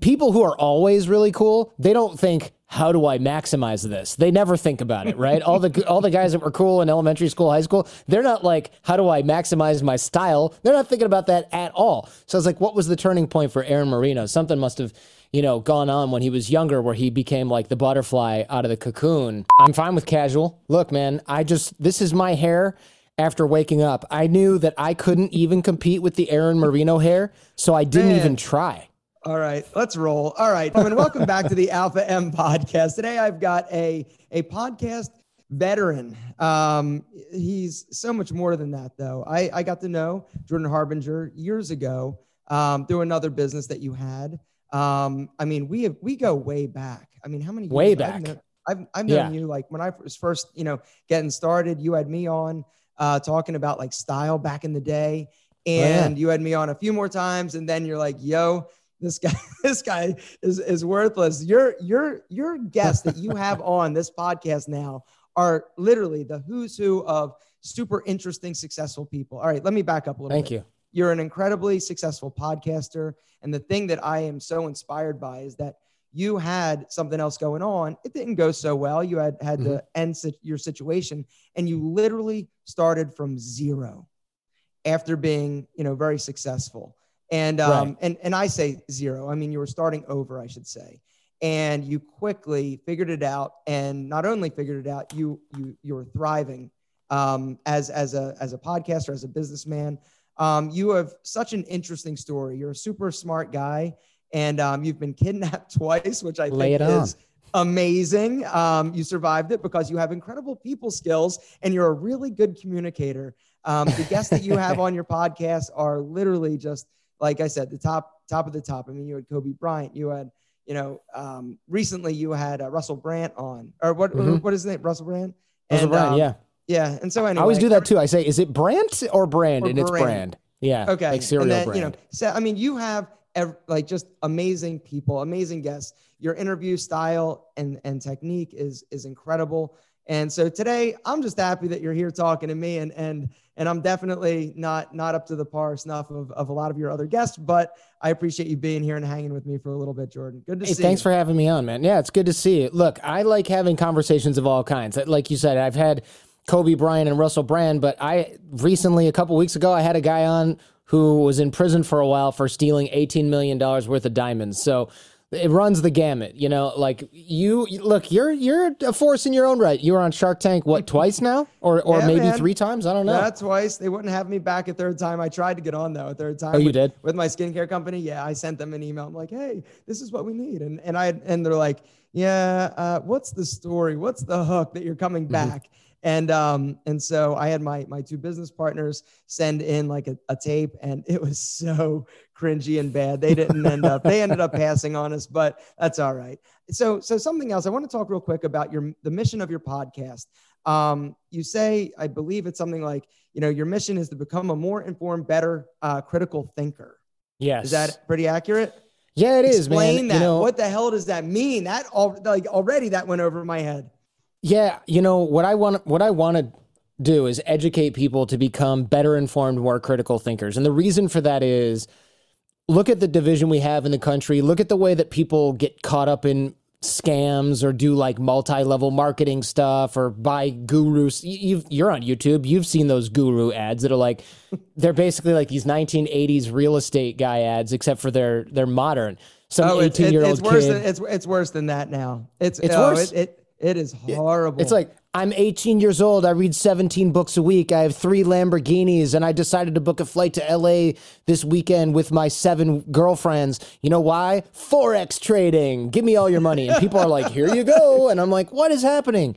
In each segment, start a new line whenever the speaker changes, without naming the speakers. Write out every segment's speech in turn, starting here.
people who are always really cool, they don't think, how do I maximize this? They never think about it, right? all the all the guys that were cool in elementary school, high school, they're not like, how do I maximize my style? They're not thinking about that at all. So I was like, what was the turning point for Aaron Marino? Something must have, you know, gone on when he was younger where he became like the butterfly out of the cocoon. I'm fine with casual. Look, man, I just this is my hair after waking up. I knew that I couldn't even compete with the Aaron Marino hair, so I didn't man. even try.
All right, let's roll. All right, mean, welcome back to the Alpha M podcast. Today, I've got a a podcast veteran. Um, he's so much more than that, though. I I got to know Jordan Harbinger years ago um, through another business that you had. Um, I mean, we have we go way back. I mean, how many?
Way back.
I've, known, I've, I've known yeah. you like when I was first, you know, getting started. You had me on uh, talking about like style back in the day, and oh, yeah. you had me on a few more times, and then you're like, "Yo." This guy this guy is is worthless. Your your your guests that you have on this podcast now are literally the who's who of super interesting successful people. All right let me back up a little
thank
bit.
you.
You're an incredibly successful podcaster and the thing that i am so inspired by is that you had something else going on. It didn't go so well. You had had mm-hmm. to end your situation and you literally started from zero after being you know very successful and um, right. and and I say zero. I mean, you were starting over, I should say, and you quickly figured it out. And not only figured it out, you you you were thriving um, as as a as a podcaster, as a businessman. Um, you have such an interesting story. You're a super smart guy, and um, you've been kidnapped twice, which I Lay think is amazing. Um, you survived it because you have incredible people skills and you're a really good communicator. Um, the guests that you have on your podcast are literally just like I said, the top top of the top. I mean, you had Kobe Bryant, you had you know um, recently you had uh, Russell Brand on, or what mm-hmm. what is his name? Russell Brand.
Russell and, Brand, um, yeah,
yeah. And so anyway,
I always do that too. I say, is it Brandt or Brand? Or and it's Brand. Yeah.
Okay.
Like cereal
and then,
brand.
You know, so I mean, you have ev- like just amazing people, amazing guests. Your interview style and and technique is is incredible. And so today, I'm just happy that you're here talking to me, and and and I'm definitely not not up to the par snuff of, of a lot of your other guests, but I appreciate you being here and hanging with me for a little bit, Jordan. Good to
hey,
see.
Thanks
you.
for having me on, man. Yeah, it's good to see you. Look, I like having conversations of all kinds. Like you said, I've had Kobe Bryant and Russell Brand, but I recently, a couple weeks ago, I had a guy on who was in prison for a while for stealing $18 million worth of diamonds. So it runs the gamut, you know. Like you, look, you're you're a force in your own right. You were on Shark Tank what twice now, or or yeah, maybe man. three times. I don't know.
Yeah, twice. They wouldn't have me back a third time. I tried to get on though a third time.
Oh, you with, did
with my skincare company. Yeah, I sent them an email. I'm like, hey, this is what we need, and and I and they're like, yeah, uh, what's the story? What's the hook that you're coming mm-hmm. back? Mm-hmm. And um, and so I had my my two business partners send in like a, a tape, and it was so cringy and bad. They didn't end up. They ended up passing on us, but that's all right. So so something else. I want to talk real quick about your the mission of your podcast. Um, you say, I believe it's something like, you know, your mission is to become a more informed, better, uh, critical thinker.
Yes.
Is that pretty accurate?
Yeah, it
Explain
is. Explain
that.
You know,
what the hell does that mean? That all like already that went over my head.
Yeah, you know what I want. What I want to do is educate people to become better informed, more critical thinkers, and the reason for that is look at the division we have in the country. Look at the way that people get caught up in scams or do like multi-level marketing stuff or buy gurus. you are on YouTube. You've seen those guru ads that are like, they're basically like these 1980s real estate guy ads, except for they're they're modern. Some 18 year old
it's worse
kid.
Than, it's it's worse than that now. It's
it's
oh,
worse.
It, it, it is horrible.
It's like I'm 18 years old. I read 17 books a week. I have three Lamborghinis, and I decided to book a flight to LA this weekend with my seven girlfriends. You know why? Forex trading. Give me all your money. And people are like, here you go. And I'm like, what is happening?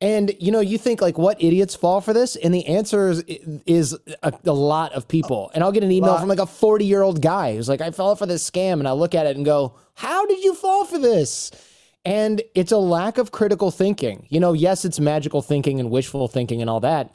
And you know, you think like, what idiots fall for this? And the answer is, is a, a lot of people. And I'll get an email from like a 40 year old guy who's like, I fell for this scam. And I look at it and go, how did you fall for this? And it's a lack of critical thinking. You know, yes, it's magical thinking and wishful thinking and all that,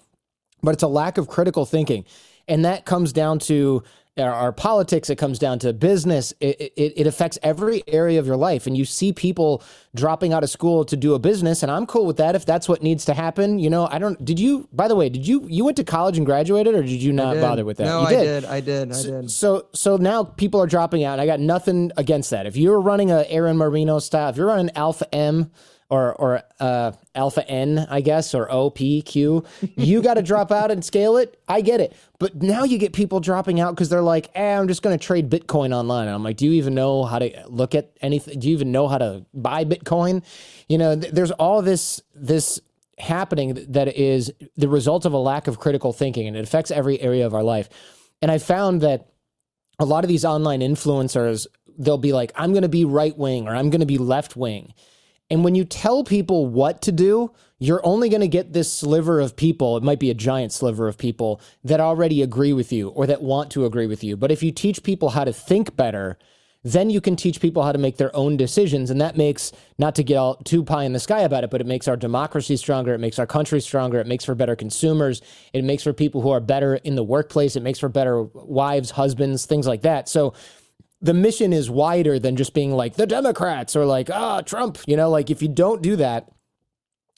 but it's a lack of critical thinking. And that comes down to our, our politics, it comes down to business. It, it, it affects every area of your life. And you see people dropping out of school to do a business. And I'm cool with that if that's what needs to happen. You know, I don't, did you, by the way, did you, you went to college and graduated or did you not bother with that?
No,
you
I did. I did. I did.
So, so now people are dropping out and I got nothing against that. If you're running a Aaron Marino style, if you're running Alpha M, or or uh, alpha N, I guess, or O P Q. You got to drop out and scale it. I get it, but now you get people dropping out because they're like, "Eh, I'm just going to trade Bitcoin online." And I'm like, "Do you even know how to look at anything? Do you even know how to buy Bitcoin?" You know, th- there's all this this happening that is the result of a lack of critical thinking, and it affects every area of our life. And I found that a lot of these online influencers, they'll be like, "I'm going to be right wing" or "I'm going to be left wing." And when you tell people what to do, you're only going to get this sliver of people. It might be a giant sliver of people that already agree with you or that want to agree with you. But if you teach people how to think better, then you can teach people how to make their own decisions. And that makes, not to get all too pie in the sky about it, but it makes our democracy stronger. It makes our country stronger. It makes for better consumers. It makes for people who are better in the workplace. It makes for better wives, husbands, things like that. So, the mission is wider than just being like the Democrats or like, ah, Trump. You know, like if you don't do that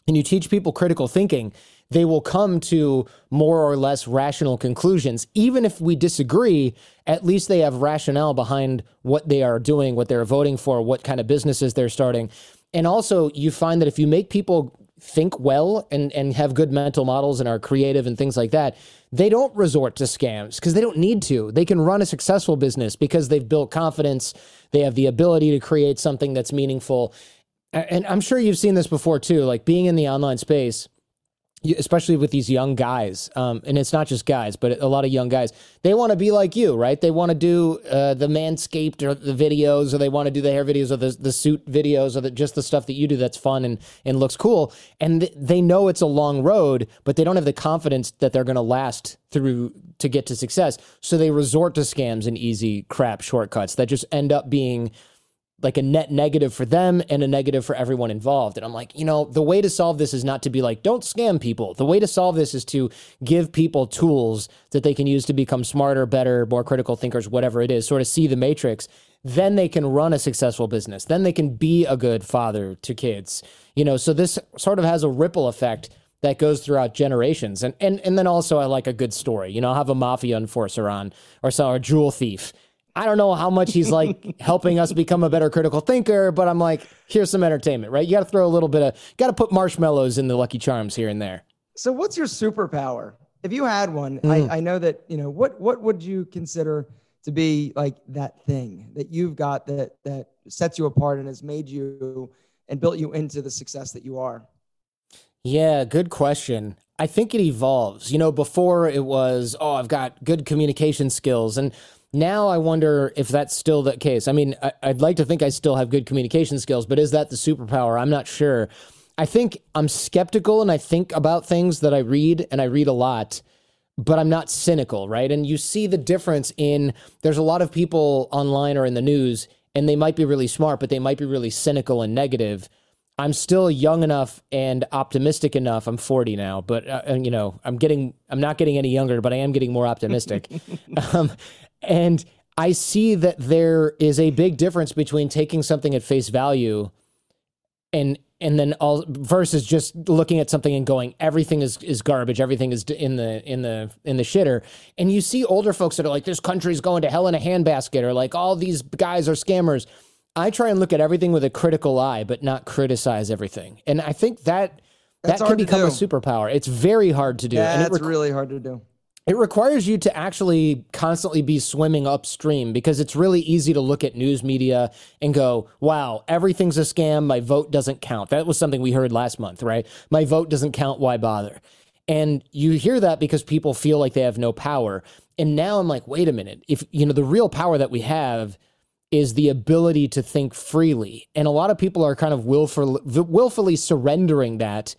and you teach people critical thinking, they will come to more or less rational conclusions. Even if we disagree, at least they have rationale behind what they are doing, what they're voting for, what kind of businesses they're starting. And also, you find that if you make people think well and, and have good mental models and are creative and things like that, they don't resort to scams because they don't need to. They can run a successful business because they've built confidence. They have the ability to create something that's meaningful. And I'm sure you've seen this before too, like being in the online space especially with these young guys, um, and it's not just guys, but a lot of young guys, they want to be like you, right? They want to do uh, the manscaped or the videos, or they want to do the hair videos or the, the suit videos or the, just the stuff that you do that's fun and, and looks cool. And th- they know it's a long road, but they don't have the confidence that they're going to last through to get to success. So they resort to scams and easy crap shortcuts that just end up being like a net negative for them and a negative for everyone involved. And I'm like, you know, the way to solve this is not to be like, don't scam people. The way to solve this is to give people tools that they can use to become smarter, better, more critical thinkers, whatever it is, sort of see the matrix. Then they can run a successful business. Then they can be a good father to kids. You know, so this sort of has a ripple effect that goes throughout generations. And and and then also I like a good story. You know, I'll have a mafia enforcer on or so a jewel thief I don't know how much he's like helping us become a better critical thinker, but I'm like, here's some entertainment, right? You got to throw a little bit of, got to put marshmallows in the Lucky Charms here and there.
So, what's your superpower? If you had one, mm. I, hmm. I know that you know what what would you consider to be like that thing that you've got that that sets you apart and has made you and built you into the success that you are?
Yeah, good question. I think it evolves. You know, before it was, oh, I've got good communication skills. And now I wonder if that's still the case. I mean, I, would like to think I still have good communication skills, but is that the superpower? I'm not sure. I think I'm skeptical and I think about things that I read, and I read a lot, but I'm not cynical, right? And you see the difference in there's a lot of people online or in the news, and they might be really smart, but they might be really cynical and negative. I'm still young enough and optimistic enough. I'm 40 now, but uh, you know, I'm getting, I'm not getting any younger, but I am getting more optimistic. um, and I see that there is a big difference between taking something at face value and and then all versus just looking at something and going everything is is garbage. Everything is in the in the in the shitter. And you see older folks that are like this country's going to hell in a handbasket or like all these guys are scammers. I try and look at everything with a critical eye but not criticize everything. And i think that That's that can become a superpower. It's very hard to do
yeah,
and
it's rec- really hard to do
it requires you to actually constantly be swimming upstream because it's really easy to look at news media and go, wow, everything's a scam. My vote doesn't count. That was something we heard last month, right? My vote doesn't count. Why bother? And you hear that because people feel like they have no power. And now I'm like, wait a minute. If, you know, the real power that we have is the ability to think freely. And a lot of people are kind of willful, willfully surrendering that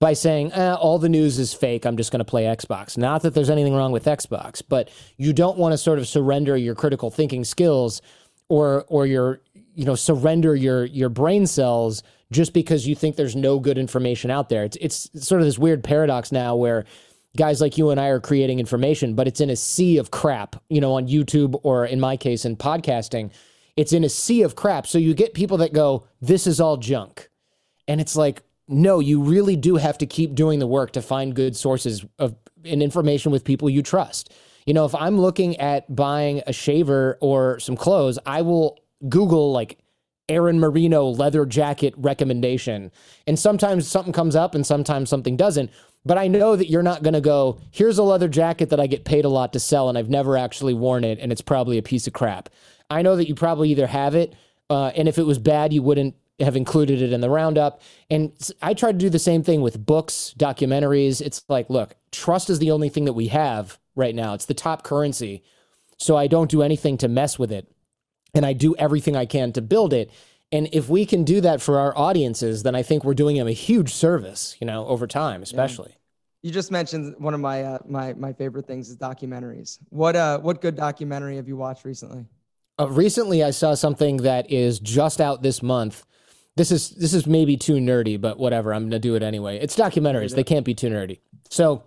by saying, eh, all the news is fake. I'm just going to play Xbox. Not that there's anything wrong with Xbox, but you don't want to sort of surrender your critical thinking skills or or your you know surrender your your brain cells just because you think there's no good information out there. It's it's sort of this weird paradox now where guys like you and I are creating information, but it's in a sea of crap, you know, on YouTube or in my case in podcasting, it's in a sea of crap. So you get people that go, this is all junk. And it's like, no, you really do have to keep doing the work to find good sources of and information with people you trust. You know, if I'm looking at buying a shaver or some clothes, I will Google like Aaron Marino leather jacket recommendation. And sometimes something comes up and sometimes something doesn't. But I know that you're not going to go, here's a leather jacket that I get paid a lot to sell and I've never actually worn it and it's probably a piece of crap. I know that you probably either have it, uh, and if it was bad, you wouldn't have included it in the roundup. And I try to do the same thing with books, documentaries. It's like, look, trust is the only thing that we have right now. It's the top currency. So I don't do anything to mess with it. And I do everything I can to build it. And if we can do that for our audiences, then I think we're doing them a huge service, you know, over time, especially. Yeah.
You just mentioned one of my uh, my my favorite things is documentaries. What uh what good documentary have you watched recently?
Uh, recently, I saw something that is just out this month. This is this is maybe too nerdy, but whatever. I'm gonna do it anyway. It's documentaries; they can't be too nerdy. So,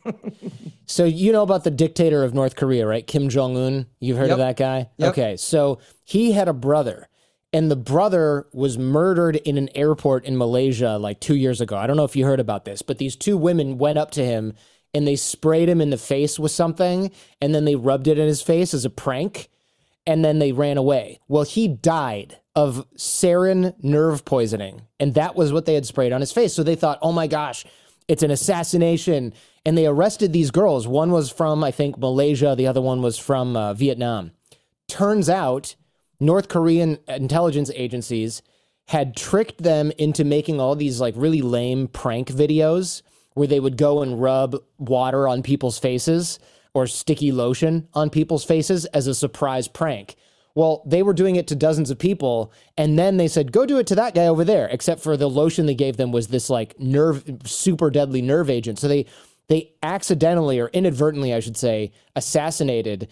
so you know about the dictator of North Korea, right? Kim Jong Un. You've heard yep. of that guy? Yep. Okay, so he had a brother, and the brother was murdered in an airport in Malaysia like two years ago. I don't know if you heard about this, but these two women went up to him and they sprayed him in the face with something, and then they rubbed it in his face as a prank and then they ran away. Well, he died of sarin nerve poisoning, and that was what they had sprayed on his face. So they thought, oh my gosh, it's an assassination. And they arrested these girls. One was from, I think, Malaysia, the other one was from uh, Vietnam. Turns out, North Korean intelligence agencies had tricked them into making all these like really lame prank videos where they would go and rub water on people's faces or sticky lotion on people's faces as a surprise prank. Well, they were doing it to dozens of people, and then they said, "Go do it to that guy over there." Except for the lotion they gave them was this like nerve, super deadly nerve agent. So they they accidentally or inadvertently, I should say, assassinated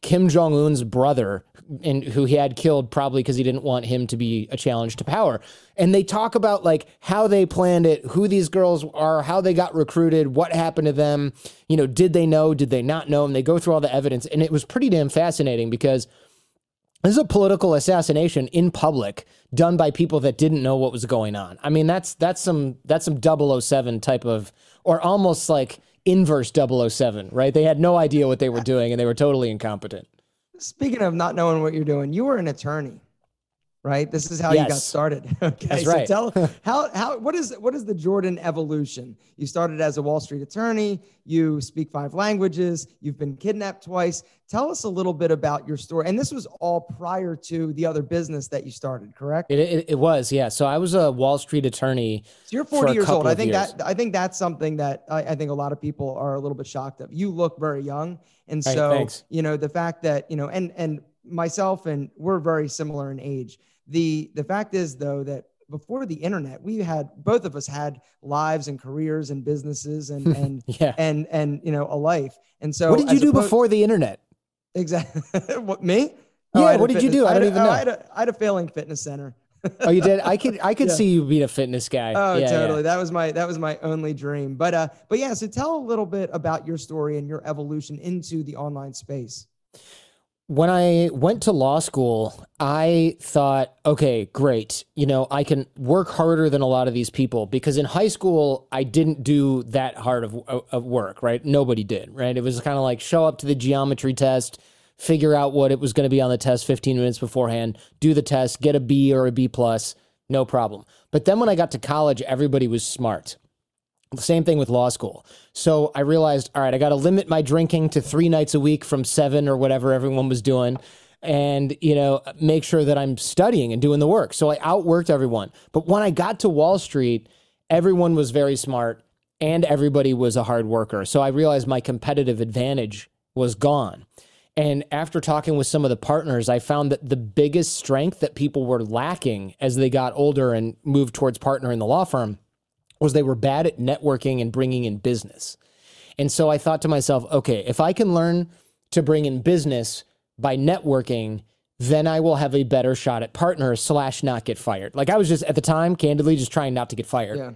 Kim Jong Un's brother, and who he had killed probably because he didn't want him to be a challenge to power. And they talk about like how they planned it, who these girls are, how they got recruited, what happened to them. You know, did they know? Did they not know? And they go through all the evidence, and it was pretty damn fascinating because. This is a political assassination in public done by people that didn't know what was going on. I mean, that's that's some that's some 007 type of or almost like inverse 007, right? They had no idea what they were doing and they were totally incompetent.
Speaking of not knowing what you're doing, you were an attorney right? This is how yes. you got started. Okay,
That's
so
right.
tell how how what is what is the Jordan evolution? You started as a Wall Street attorney. You speak five languages. You've been kidnapped twice. Tell us a little bit about your story. And this was all prior to the other business that you started, correct?
It, it, it was, yeah. So I was a Wall Street attorney.
So you're 40 years old. I think years. that I think that's something that I, I, think a lot of people are a little bit shocked of. You look very young, and so
right,
you know the fact that you know and and myself and we're very similar in age the the fact is though that before the internet, we had both of us had lives and careers and businesses and and
yeah.
and and you know a life. And so,
what did you do opposed, before the internet?
Exactly. what me?
Yeah. Oh, what did fitness, you do? I don't I even know. I
had, a, I had a failing fitness center.
oh, you did? I could I could yeah. see you being a fitness guy.
Oh,
yeah,
totally.
Yeah.
That was my that was my only dream. But uh, but yeah. So tell a little bit about your story and your evolution into the online space
when I went to law school, I thought, okay, great. You know, I can work harder than a lot of these people because in high school, I didn't do that hard of, of work, right? Nobody did, right? It was kind of like show up to the geometry test, figure out what it was going to be on the test 15 minutes beforehand, do the test, get a B or a B plus, no problem. But then when I got to college, everybody was smart. Same thing with law school. So I realized, all right, I got to limit my drinking to three nights a week from seven or whatever everyone was doing. And, you know, make sure that I'm studying and doing the work. So I outworked everyone. But when I got to Wall Street, everyone was very smart and everybody was a hard worker. So I realized my competitive advantage was gone. And after talking with some of the partners, I found that the biggest strength that people were lacking as they got older and moved towards partner in the law firm was they were bad at networking and bringing in business. And so I thought to myself, okay, if I can learn to bring in business by networking, then I will have a better shot at partners slash not get fired. Like I was just at the time, candidly, just trying not to get fired.
Yeah.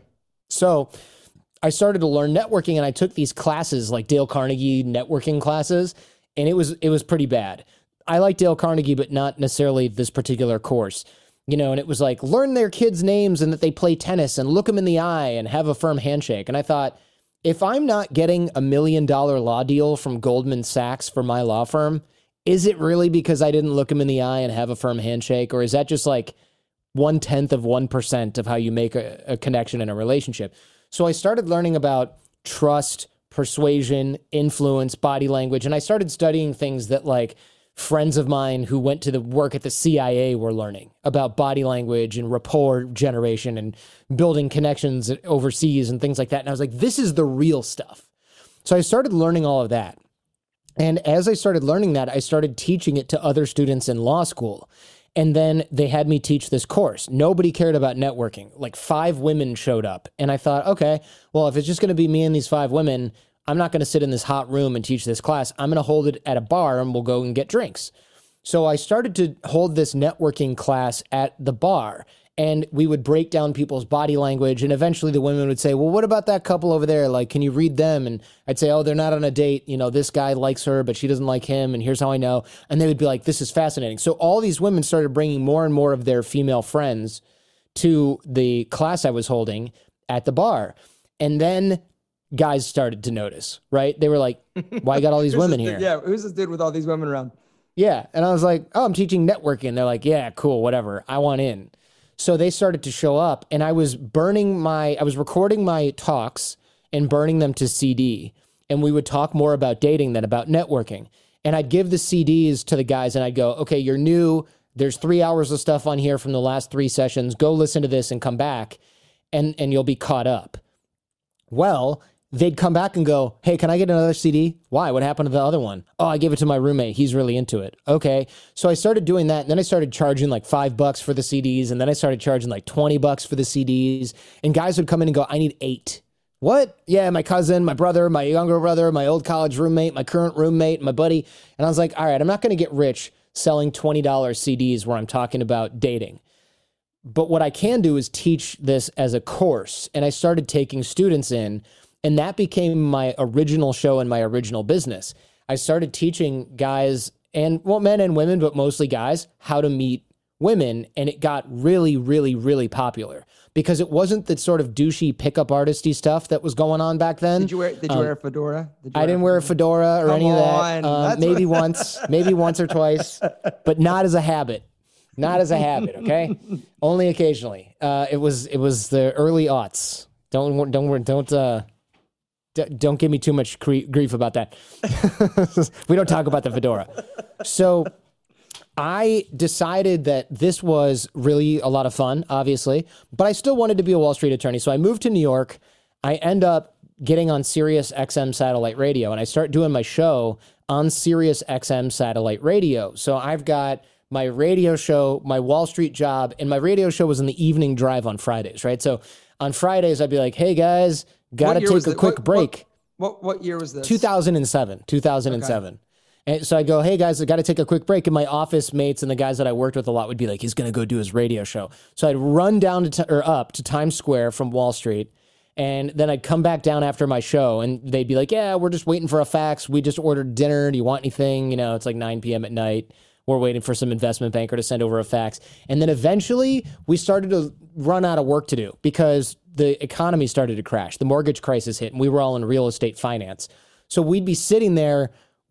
So I started to learn networking and I took these classes like Dale Carnegie networking classes and it was it was pretty bad. I like Dale Carnegie but not necessarily this particular course. You know, and it was like learn their kids' names and that they play tennis and look them in the eye and have a firm handshake. And I thought if I'm not getting a million dollar law deal from Goldman Sachs for my law firm, is it really because I didn't look them in the eye and have a firm handshake or is that just like one tenth of 1% of how you make a, a connection in a relationship? So I started learning about trust, persuasion, influence, body language, and I started studying things that like friends of mine who went to the work at the CIA were learning about body language and rapport generation and building connections overseas and things like that. And I was like, this is the real stuff. So I started learning all of that. And as I started learning that, I started teaching it to other students in law school. And then they had me teach this course. Nobody cared about networking. Like five women showed up. And I thought, okay, well, if it's just going to be me and these five women, I'm not going to sit in this hot room and teach this class. I'm going to hold it at a bar and we'll go and get drinks. So I started to hold this networking class at the bar and we would break down people's body language and eventually the women would say well what about that couple over there? Like can you read them? And i'd say oh they're not on a date. You know this guy likes her but she doesn't like him and here's how i know. And they would be like this is fascinating. So all these women started bringing more and more of their female friends to the class i was holding at the bar. And then guys started to notice right they were like why got all these women here
yeah who's this dude with all these women around
yeah and i was like oh i'm teaching networking they're like yeah cool whatever i want in so they started to show up, and I was burning my, I was recording my talks and burning them to CD. And we would talk more about dating than about networking. And I'd give the CDs to the guys, and I'd go, okay, you're new. There's three hours of stuff on here from the last three sessions. Go listen to this and come back, and, and you'll be caught up. Well, they'd come back and go, Hey, can I get another CD? Why? What happened to the other one? Oh, I gave it to my roommate. He's really into it. Okay. So I started doing that. And then I started charging like five bucks for the CDs. And then I started charging like 20 bucks for the CDs. And guys would come in and go, I need eight. What? Yeah, my cousin, my brother, my younger brother, my old college roommate, my current roommate, my buddy. And I was like, all right, I'm not going to get rich selling $20 CDs where I'm talking about dating. But what I can do is teach this as a course. And I started taking students in and that became my original show and my original business. I started teaching guys and well, men and women, but mostly guys, how to meet women. And it got really, really, really popular because it wasn't the sort of douchey pickup artisty stuff that was going on back then.
Did you wear, did you um, wear a fedora?
Did I didn't wear a fedora or any of that. Uh, maybe what... once, maybe once or twice, but not as a habit. Not as a habit, okay? Only occasionally. Uh, it was it was the early aughts. Don't don't don't uh, D- don't give me too much cre- grief about that. we don't talk about the fedora. So I decided that this was really a lot of fun, obviously, but I still wanted to be a Wall Street attorney. So I moved to New York. I end up getting on Sirius XM satellite radio, and I start doing my show on Sirius XM satellite radio. So I've got my radio show, my Wall Street job, and my radio show was in the evening drive on Fridays, right? So on Fridays, I'd be like, hey guys, Got to take a quick
what,
break.
What, what, what year was this?
2007. 2007. Okay. And so I go, hey guys, I got to take a quick break. And my office mates and the guys that I worked with a lot would be like, he's going to go do his radio show. So I'd run down to t- or up to Times Square from Wall Street. And then I'd come back down after my show and they'd be like, yeah, we're just waiting for a fax. We just ordered dinner. Do you want anything? You know, it's like 9 p.m. at night. We're waiting for some investment banker to send over a fax. And then eventually we started to run out of work to do because the economy started to crash. The mortgage crisis hit, and we were all in real estate finance. So we'd be sitting there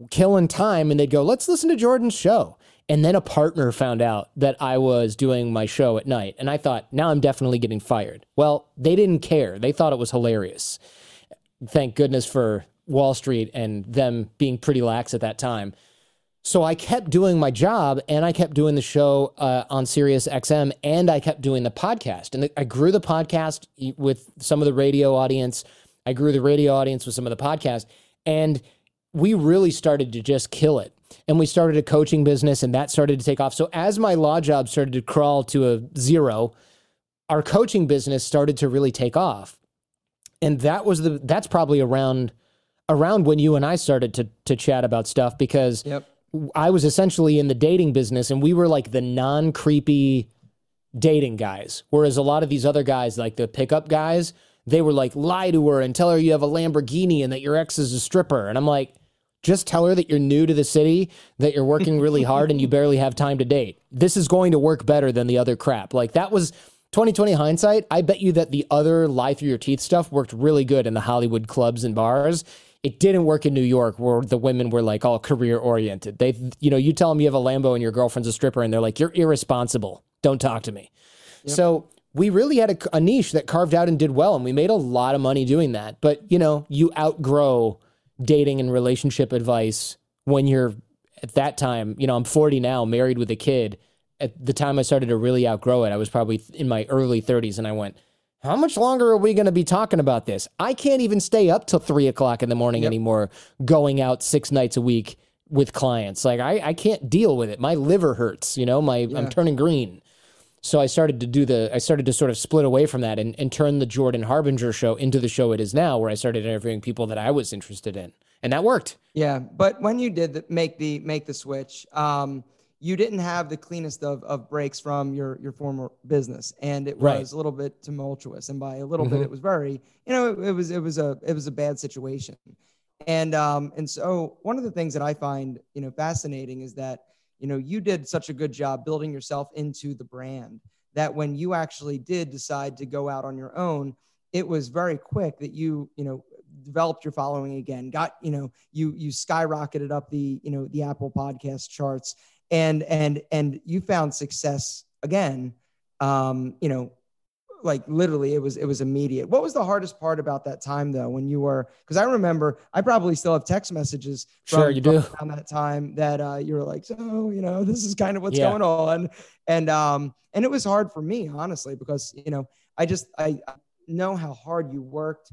killing time, and they'd go, Let's listen to Jordan's show. And then a partner found out that I was doing my show at night. And I thought, now I'm definitely getting fired. Well, they didn't care. They thought it was hilarious. Thank goodness for Wall Street and them being pretty lax at that time. So I kept doing my job and I kept doing the show uh, on Sirius XM and I kept doing the podcast. And I grew the podcast with some of the radio audience. I grew the radio audience with some of the podcast. And we really started to just kill it. And we started a coaching business and that started to take off. So as my law job started to crawl to a zero, our coaching business started to really take off. And that was the that's probably around around when you and I started to to chat about stuff because yep I was essentially in the dating business and we were like the non creepy dating guys. Whereas a lot of these other guys, like the pickup guys, they were like, lie to her and tell her you have a Lamborghini and that your ex is a stripper. And I'm like, just tell her that you're new to the city, that you're working really hard and you barely have time to date. This is going to work better than the other crap. Like that was 2020 hindsight. I bet you that the other lie through your teeth stuff worked really good in the Hollywood clubs and bars. It didn't work in New York where the women were like all career oriented. They, you know, you tell them you have a Lambo and your girlfriend's a stripper and they're like, you're irresponsible. Don't talk to me. Yep. So we really had a, a niche that carved out and did well. And we made a lot of money doing that. But, you know, you outgrow dating and relationship advice when you're at that time, you know, I'm 40 now, married with a kid. At the time I started to really outgrow it, I was probably in my early 30s, and I went, how much longer are we going to be talking about this? I can't even stay up till three o'clock in the morning yep. anymore, going out six nights a week with clients. Like I, I can't deal with it. My liver hurts. You know, my yeah. I'm turning green. So I started to do the I started to sort of split away from that and, and turn the Jordan Harbinger show into the show it is now, where I started interviewing people that I was interested in. And that worked.
Yeah. But when you did the, make the make the switch, um, you didn't have the cleanest of, of breaks from your your former business and it was a little bit tumultuous and by a little mm-hmm. bit it was very you know it, it, was it was a it was a bad situation and um and so one of the things that i find you know fascinating is that you know you did such a good job building yourself into the brand that when you actually did decide to go out on your own it was very quick that you you know developed your following again got you know you you skyrocketed up the you know the apple podcast charts and and and you found success again um you know like literally it was it was immediate. What was the hardest part about that time though when you were because i remember i probably still have text messages
from, sure you do.
around that time that uh, you were like so you know this is kind of what's yeah. going on. And um and it was hard for me honestly because you know i just I, I know how hard you worked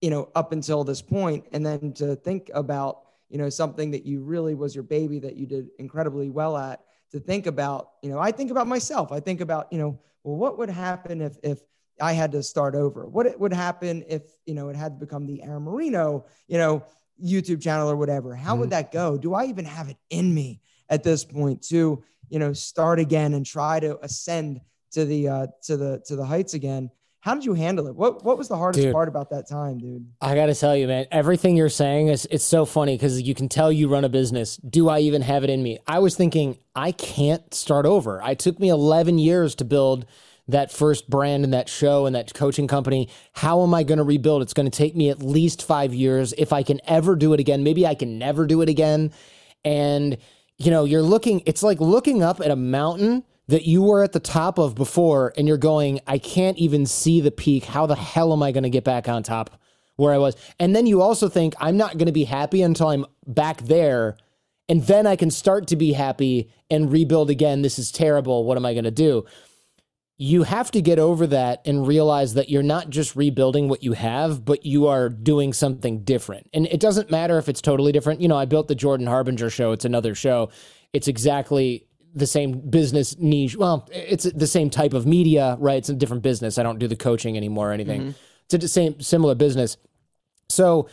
you know up until this point and then to think about you know something that you really was your baby that you did incredibly well at to think about you know i think about myself i think about you know well, what would happen if if I had to start over? What it would happen if you know it had to become the Aaron Marino, you know, YouTube channel or whatever? How mm-hmm. would that go? Do I even have it in me at this point to you know start again and try to ascend to the uh, to the to the heights again? How did you handle it? What what was the hardest dude, part about that time, dude?
I got to tell you, man, everything you're saying is it's so funny because you can tell you run a business. Do I even have it in me? I was thinking I can't start over. It took me 11 years to build that first brand and that show and that coaching company. How am I going to rebuild? It's going to take me at least 5 years if I can ever do it again. Maybe I can never do it again. And you know, you're looking it's like looking up at a mountain that you were at the top of before and you're going, I can't even see the peak. How the hell am I going to get back on top where I was? And then you also think, I'm not going to be happy until I'm back there. And then I can start to be happy and rebuild again. This is terrible. What am I going to do? You have to get over that and realize that you're not just rebuilding what you have, but you are doing something different. And it doesn't matter if it's totally different. You know, I built the Jordan Harbinger show, it's another show. It's exactly the same business niche. Well, it's the same type of media, right? It's a different business. I don't do the coaching anymore or anything. Mm-hmm. It's a same similar business. So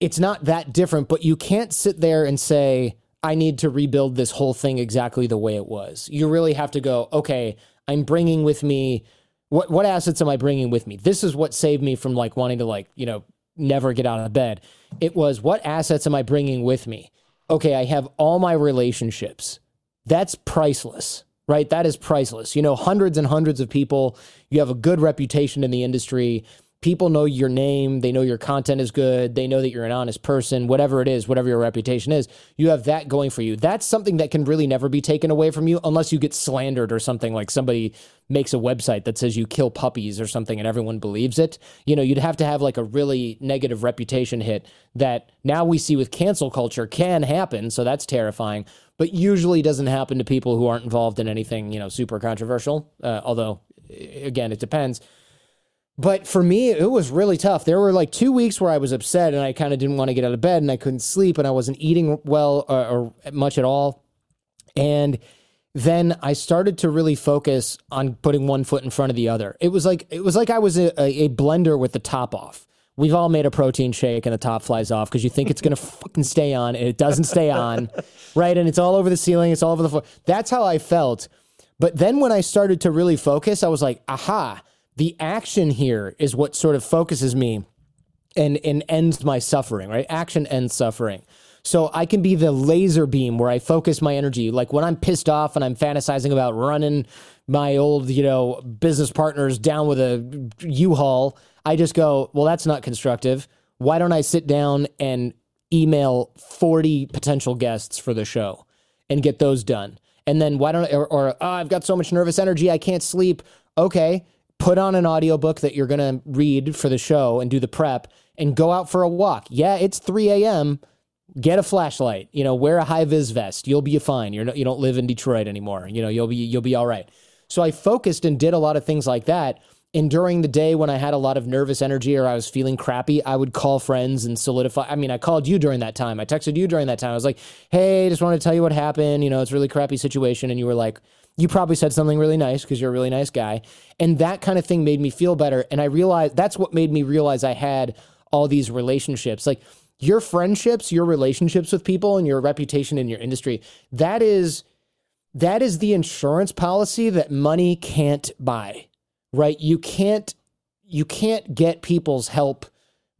it's not that different, but you can't sit there and say, I need to rebuild this whole thing exactly the way it was. You really have to go, okay, I'm bringing with me what what assets am I bringing with me? This is what saved me from like wanting to like, you know, never get out of bed. It was what assets am I bringing with me? Okay, I have all my relationships that's priceless, right? That is priceless. You know, hundreds and hundreds of people, you have a good reputation in the industry. People know your name, they know your content is good, they know that you're an honest person, whatever it is, whatever your reputation is, you have that going for you. That's something that can really never be taken away from you unless you get slandered or something like somebody makes a website that says you kill puppies or something and everyone believes it. You know, you'd have to have like a really negative reputation hit that now we see with cancel culture can happen, so that's terrifying but usually doesn't happen to people who aren't involved in anything, you know, super controversial. Uh, although, again, it depends. But for me, it was really tough. There were like two weeks where I was upset and I kind of didn't want to get out of bed and I couldn't sleep and I wasn't eating well or, or much at all. And then I started to really focus on putting one foot in front of the other. It was like it was like I was a, a blender with the top off. We've all made a protein shake and the top flies off because you think it's going to fucking stay on and it doesn't stay on, right? And it's all over the ceiling, it's all over the floor. That's how I felt. But then when I started to really focus, I was like, aha, the action here is what sort of focuses me and and ends my suffering, right? Action ends suffering. So I can be the laser beam where I focus my energy. Like when I'm pissed off and I'm fantasizing about running my old, you know, business partners down with a U-Haul, I just go, well, that's not constructive. Why don't I sit down and email 40 potential guests for the show and get those done? And then why don't I, or, or oh, I've got so much nervous energy, I can't sleep. Okay, put on an audiobook that you're going to read for the show and do the prep and go out for a walk. Yeah, it's 3 a.m. Get a flashlight. You know, wear a high vis vest. You'll be fine. You're not, you don't live in Detroit anymore. You know, you'll be you'll be all right. So I focused and did a lot of things like that. And during the day when I had a lot of nervous energy or I was feeling crappy, I would call friends and solidify. I mean, I called you during that time. I texted you during that time. I was like, "Hey, just wanted to tell you what happened. You know, it's a really crappy situation." And you were like, you probably said something really nice because you're a really nice guy. And that kind of thing made me feel better. And I realized that's what made me realize I had all these relationships. Like your friendships, your relationships with people, and your reputation in your industry, that is that is the insurance policy that money can't buy. Right? You can't you can't get people's help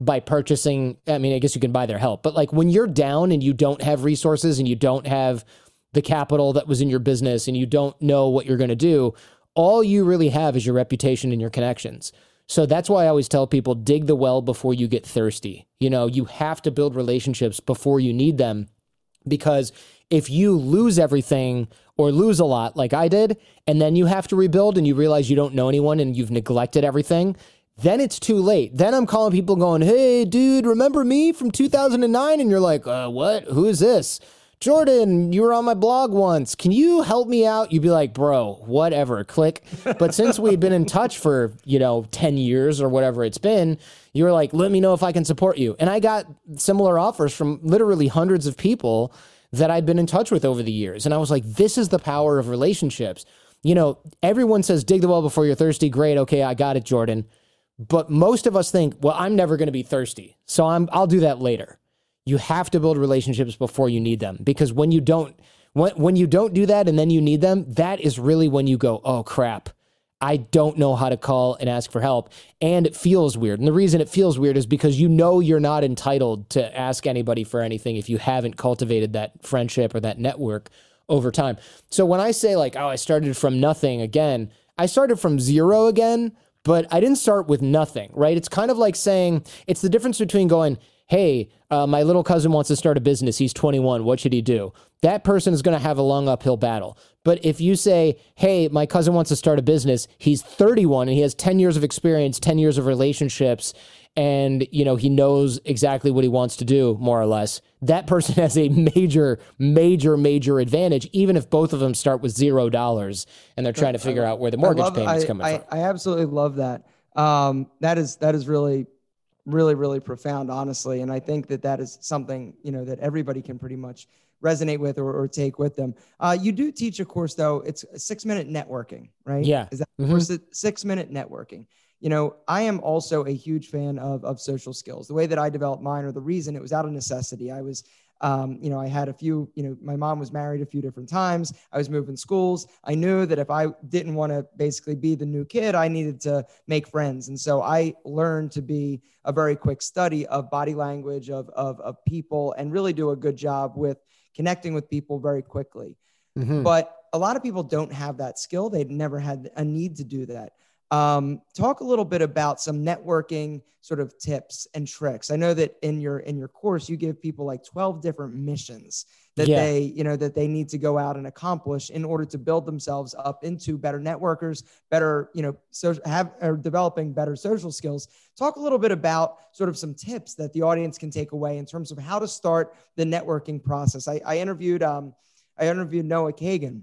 by purchasing I mean, I guess you can buy their help, but like when you're down and you don't have resources and you don't have the capital that was in your business and you don't know what you're going to do, all you really have is your reputation and your connections. So that's why I always tell people dig the well before you get thirsty. You know, you have to build relationships before you need them because if you lose everything or lose a lot like I did, and then you have to rebuild and you realize you don't know anyone and you've neglected everything, then it's too late. Then I'm calling people going, Hey, dude, remember me from 2009? And you're like, uh, What? Who is this? Jordan, you were on my blog once. Can you help me out? You'd be like, bro, whatever, click. But since we'd been in touch for, you know, 10 years or whatever it's been, you were like, let me know if I can support you. And I got similar offers from literally hundreds of people that I'd been in touch with over the years. And I was like, this is the power of relationships. You know, everyone says dig the well before you're thirsty. Great. Okay, I got it, Jordan. But most of us think, well, I'm never going to be thirsty. So I'm I'll do that later you have to build relationships before you need them. Because when you don't when, when you don't do that and then you need them that is really when you go oh crap. I don't know how to call and ask for help. And it feels weird. And the reason it feels weird is because you know you're not entitled to ask anybody for anything if you haven't cultivated that friendship or that network over time. So when i say like oh i started from nothing again i started from zero again but i didn't start with nothing right? It's kind of like saying it's the difference between going hey, uh, my little cousin wants to start a business. He's 21. What should he do? That person is going to have a long uphill battle. But if you say, hey, my cousin wants to start a business, he's 31 and he has 10 years of experience, 10 years of relationships, and you know he knows exactly what he wants to do more or less that person has a major major major advantage even if both of them start with zero dollars and they're trying to figure out where the mortgage love, payment's coming
I,
from
i absolutely love that um, that is that is really really, really profound, honestly. And I think that that is something, you know, that everybody can pretty much resonate with or, or take with them. Uh, you do teach a course though. It's six minute networking, right?
Yeah.
Is that mm-hmm. course six minute networking? You know, I am also a huge fan of, of social skills. The way that I developed mine or the reason it was out of necessity. I was um, you know, I had a few, you know, my mom was married a few different times. I was moving schools. I knew that if I didn't want to basically be the new kid, I needed to make friends. And so I learned to be a very quick study of body language, of, of, of people, and really do a good job with connecting with people very quickly. Mm-hmm. But a lot of people don't have that skill. They've never had a need to do that. Um, talk a little bit about some networking sort of tips and tricks. I know that in your in your course you give people like 12 different missions that yeah. they, you know, that they need to go out and accomplish in order to build themselves up into better networkers, better, you know, so have or developing better social skills. Talk a little bit about sort of some tips that the audience can take away in terms of how to start the networking process. I, I interviewed um I interviewed Noah Kagan.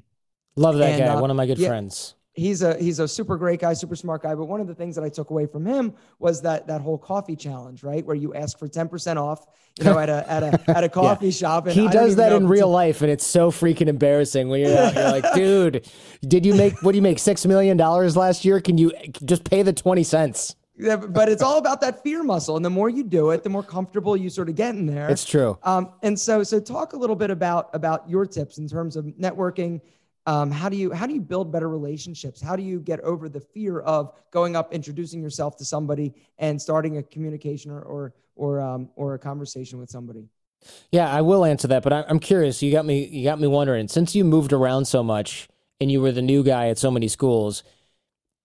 Love that and, guy, uh, one of my good yeah, friends
he's a he's a super great guy, super smart guy. But one of the things that I took away from him was that that whole coffee challenge, right, where you ask for ten percent off, you know, at a at a at a coffee yeah. shop.
he does that in real life, and it's so freaking embarrassing when you're out. You're like, dude, did you make what do you make six million dollars last year? Can you just pay the twenty cents?
Yeah, but it's all about that fear muscle, and the more you do it, the more comfortable you sort of get in there.
It's true.
Um, and so, so talk a little bit about about your tips in terms of networking um, how do you how do you build better relationships? How do you get over the fear of going up introducing yourself to somebody and starting a communication or or or, um, or a conversation with somebody?
Yeah i will answer that but i'm curious. You got me you got me wondering. Since you moved around so much and you were the new guy at so many schools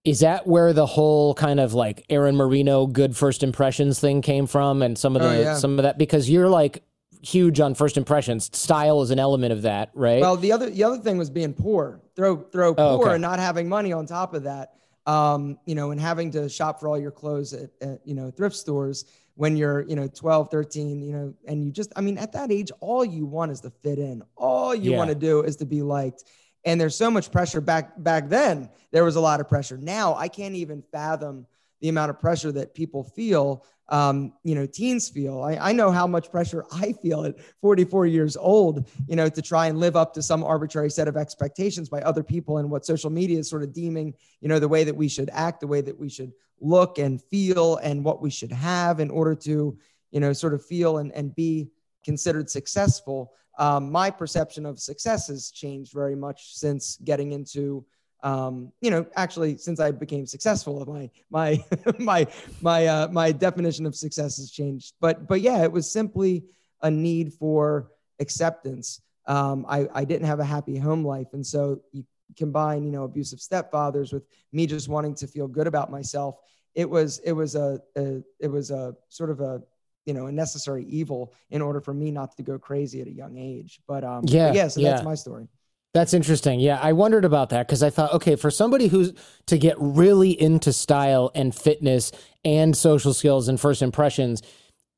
is that where the whole kind of like Aaron Marino good first impressions thing came from and some of oh, the oh, yeah. some of that? Because you're like huge on first impressions. Style is an element of that, right?
Well, the other the other thing was being poor. Throw throw oh, poor okay. and not having money on top of that. Um, you know, and having to shop for all your clothes at, at you know thrift stores when you're you know 12 13 you know and you just i mean at that age all you want is to fit in all you yeah. want to do is to be liked and there's so much pressure back back then there was a lot of pressure now i can't even fathom the amount of pressure that people feel um, you know, teens feel. I, I know how much pressure I feel at 44 years old, you know, to try and live up to some arbitrary set of expectations by other people and what social media is sort of deeming, you know, the way that we should act, the way that we should look and feel, and what we should have in order to, you know, sort of feel and, and be considered successful. Um, my perception of success has changed very much since getting into um, you know, actually, since I became successful, my my my my uh, my definition of success has changed. But but yeah, it was simply a need for acceptance. Um, I I didn't have a happy home life, and so you combine you know abusive stepfathers with me just wanting to feel good about myself. It was it was a, a it was a sort of a you know a necessary evil in order for me not to go crazy at a young age. But um, yeah, but yeah. So yeah. that's my story.
That's interesting. Yeah, I wondered about that because I thought, okay, for somebody who's to get really into style and fitness and social skills and first impressions,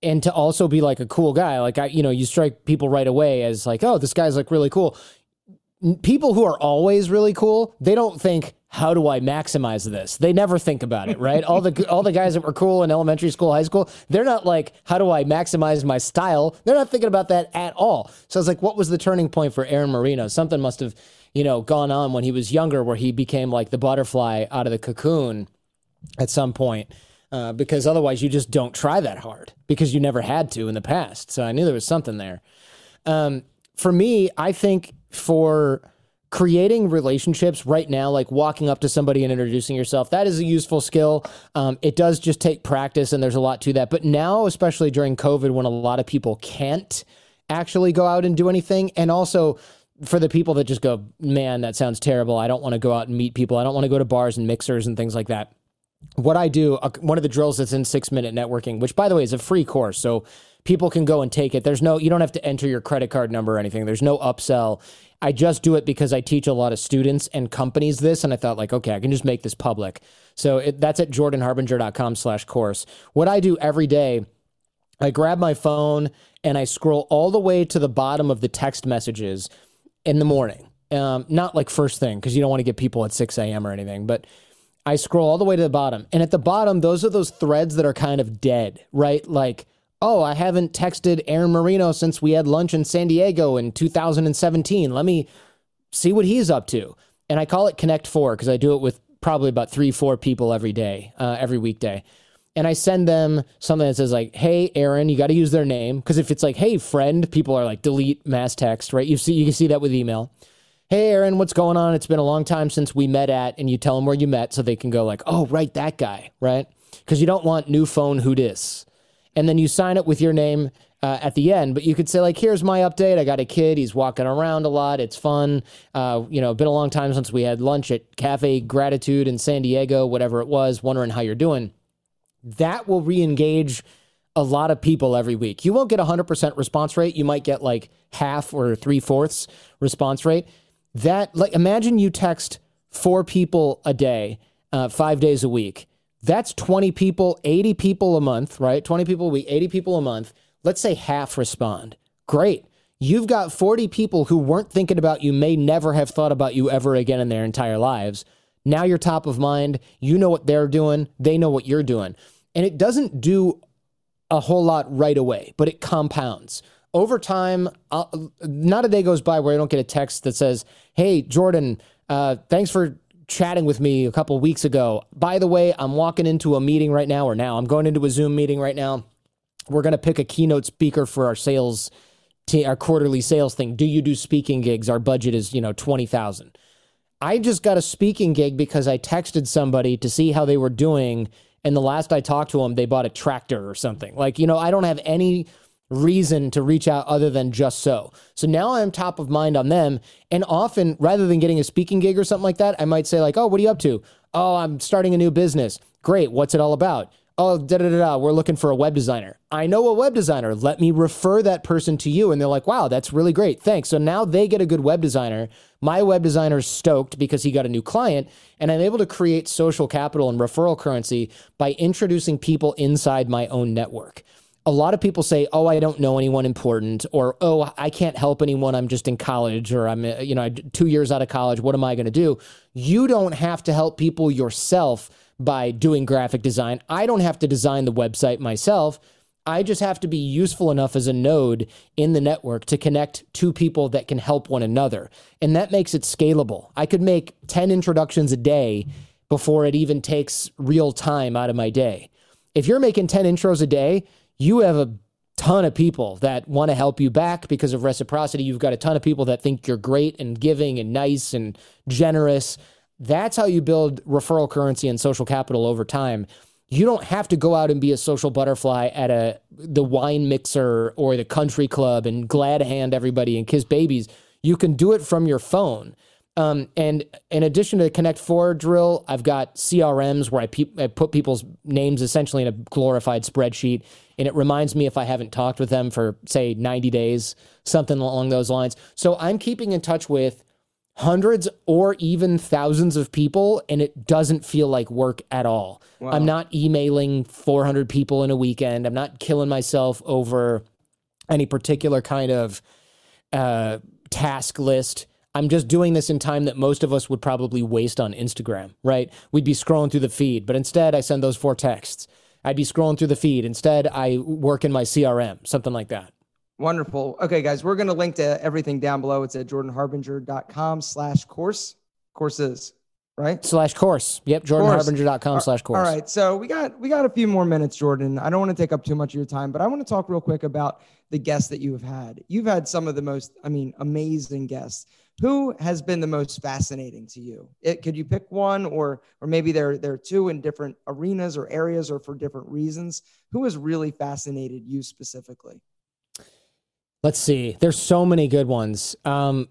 and to also be like a cool guy, like I, you know, you strike people right away as like, oh, this guy's like really cool. People who are always really cool, they don't think how do I maximize this? They never think about it, right? all the all the guys that were cool in elementary school, high school, they're not like how do I maximize my style? They're not thinking about that at all. So I was like what was the turning point for Aaron Marino? Something must have, you know, gone on when he was younger where he became like the butterfly out of the cocoon at some point. Uh, because otherwise you just don't try that hard because you never had to in the past. So I knew there was something there. Um, for me, I think for creating relationships right now, like walking up to somebody and introducing yourself, that is a useful skill. Um, it does just take practice, and there's a lot to that. But now, especially during COVID, when a lot of people can't actually go out and do anything, and also for the people that just go, man, that sounds terrible. I don't want to go out and meet people. I don't want to go to bars and mixers and things like that. What I do, uh, one of the drills that's in six minute networking, which by the way is a free course. So people can go and take it. There's no, you don't have to enter your credit card number or anything. There's no upsell. I just do it because I teach a lot of students and companies this, and I thought like, okay, I can just make this public. So it, that's at jordanharbinger.com slash course. What I do every day, I grab my phone and I scroll all the way to the bottom of the text messages in the morning. Um, not like first thing, because you don't want to get people at 6 a.m. or anything, but I scroll all the way to the bottom. And at the bottom, those are those threads that are kind of dead, right? Like oh, I haven't texted Aaron Marino since we had lunch in San Diego in 2017. Let me see what he's up to. And I call it Connect Four because I do it with probably about three, four people every day, uh, every weekday. And I send them something that says like, "Hey, Aaron," you got to use their name because if it's like, "Hey, friend," people are like, delete mass text, right? You see, you can see that with email. Hey, Aaron, what's going on? It's been a long time since we met at, and you tell them where you met so they can go like, "Oh, right, that guy," right? Because you don't want new phone who dis and then you sign it with your name uh, at the end. But you could say like, "Here's my update. I got a kid. He's walking around a lot. It's fun. Uh, you know, been a long time since we had lunch at Cafe Gratitude in San Diego, whatever it was. Wondering how you're doing." That will re-engage a lot of people every week. You won't get a hundred percent response rate. You might get like half or three fourths response rate. That like imagine you text four people a day, uh, five days a week that's 20 people, 80 people a month, right? 20 people a week, 80 people a month. Let's say half respond. Great. You've got 40 people who weren't thinking about you, may never have thought about you ever again in their entire lives. Now you're top of mind. You know what they're doing, they know what you're doing. And it doesn't do a whole lot right away, but it compounds. Over time, I'll, not a day goes by where I don't get a text that says, Hey, Jordan, uh, thanks for chatting with me a couple weeks ago. By the way, I'm walking into a meeting right now, or now I'm going into a Zoom meeting right now. We're going to pick a keynote speaker for our sales, t- our quarterly sales thing. Do you do speaking gigs? Our budget is, you know, 20,000. I just got a speaking gig because I texted somebody to see how they were doing. And the last I talked to them, they bought a tractor or something. Like, you know, I don't have any reason to reach out other than just so. So now I'm top of mind on them. And often, rather than getting a speaking gig or something like that, I might say, like, oh, what are you up to? Oh, I'm starting a new business. Great. What's it all about? Oh, da da da da. We're looking for a web designer. I know a web designer. Let me refer that person to you. And they're like, wow, that's really great. Thanks. So now they get a good web designer. My web designer's stoked because he got a new client. And I'm able to create social capital and referral currency by introducing people inside my own network a lot of people say, "Oh, I don't know anyone important," or "Oh, I can't help anyone. I'm just in college, or I'm uh, you know two years out of college. What am I going to do?" You don't have to help people yourself by doing graphic design. I don't have to design the website myself. I just have to be useful enough as a node in the network to connect two people that can help one another. And that makes it scalable. I could make 10 introductions a day before it even takes real time out of my day. If you're making 10 intros a day, you have a ton of people that want to help you back because of reciprocity. You've got a ton of people that think you're great and giving and nice and generous. That's how you build referral currency and social capital over time. You don't have to go out and be a social butterfly at a the wine mixer or the country club and glad hand everybody and kiss babies. You can do it from your phone. Um, and in addition to the Connect Four drill, I've got CRMs where I, pe- I, put people's names essentially in a glorified spreadsheet, and it reminds me if I haven't talked with them for say 90 days, something along those lines. So I'm keeping in touch with hundreds or even thousands of people, and it doesn't feel like work at all. Wow. I'm not emailing 400 people in a weekend. I'm not killing myself over any particular kind of uh, task list I'm just doing this in time that most of us would probably waste on Instagram, right? We'd be scrolling through the feed, but instead I send those four texts. I'd be scrolling through the feed. Instead, I work in my CRM, something like that.
Wonderful. Okay, guys, we're going to link to everything down below. It's at jordanharbinger.com slash course. Courses, right?
Slash course. Yep, jordanharbinger.com slash course.
All right. So we got we got a few more minutes, Jordan. I don't want to take up too much of your time, but I want to talk real quick about the guests that you have had. You've had some of the most, I mean, amazing guests who has been the most fascinating to you? It, could you pick one, or or maybe there there are two in different arenas or areas, or for different reasons? Who has really fascinated you specifically?
Let's see. There's so many good ones. Um,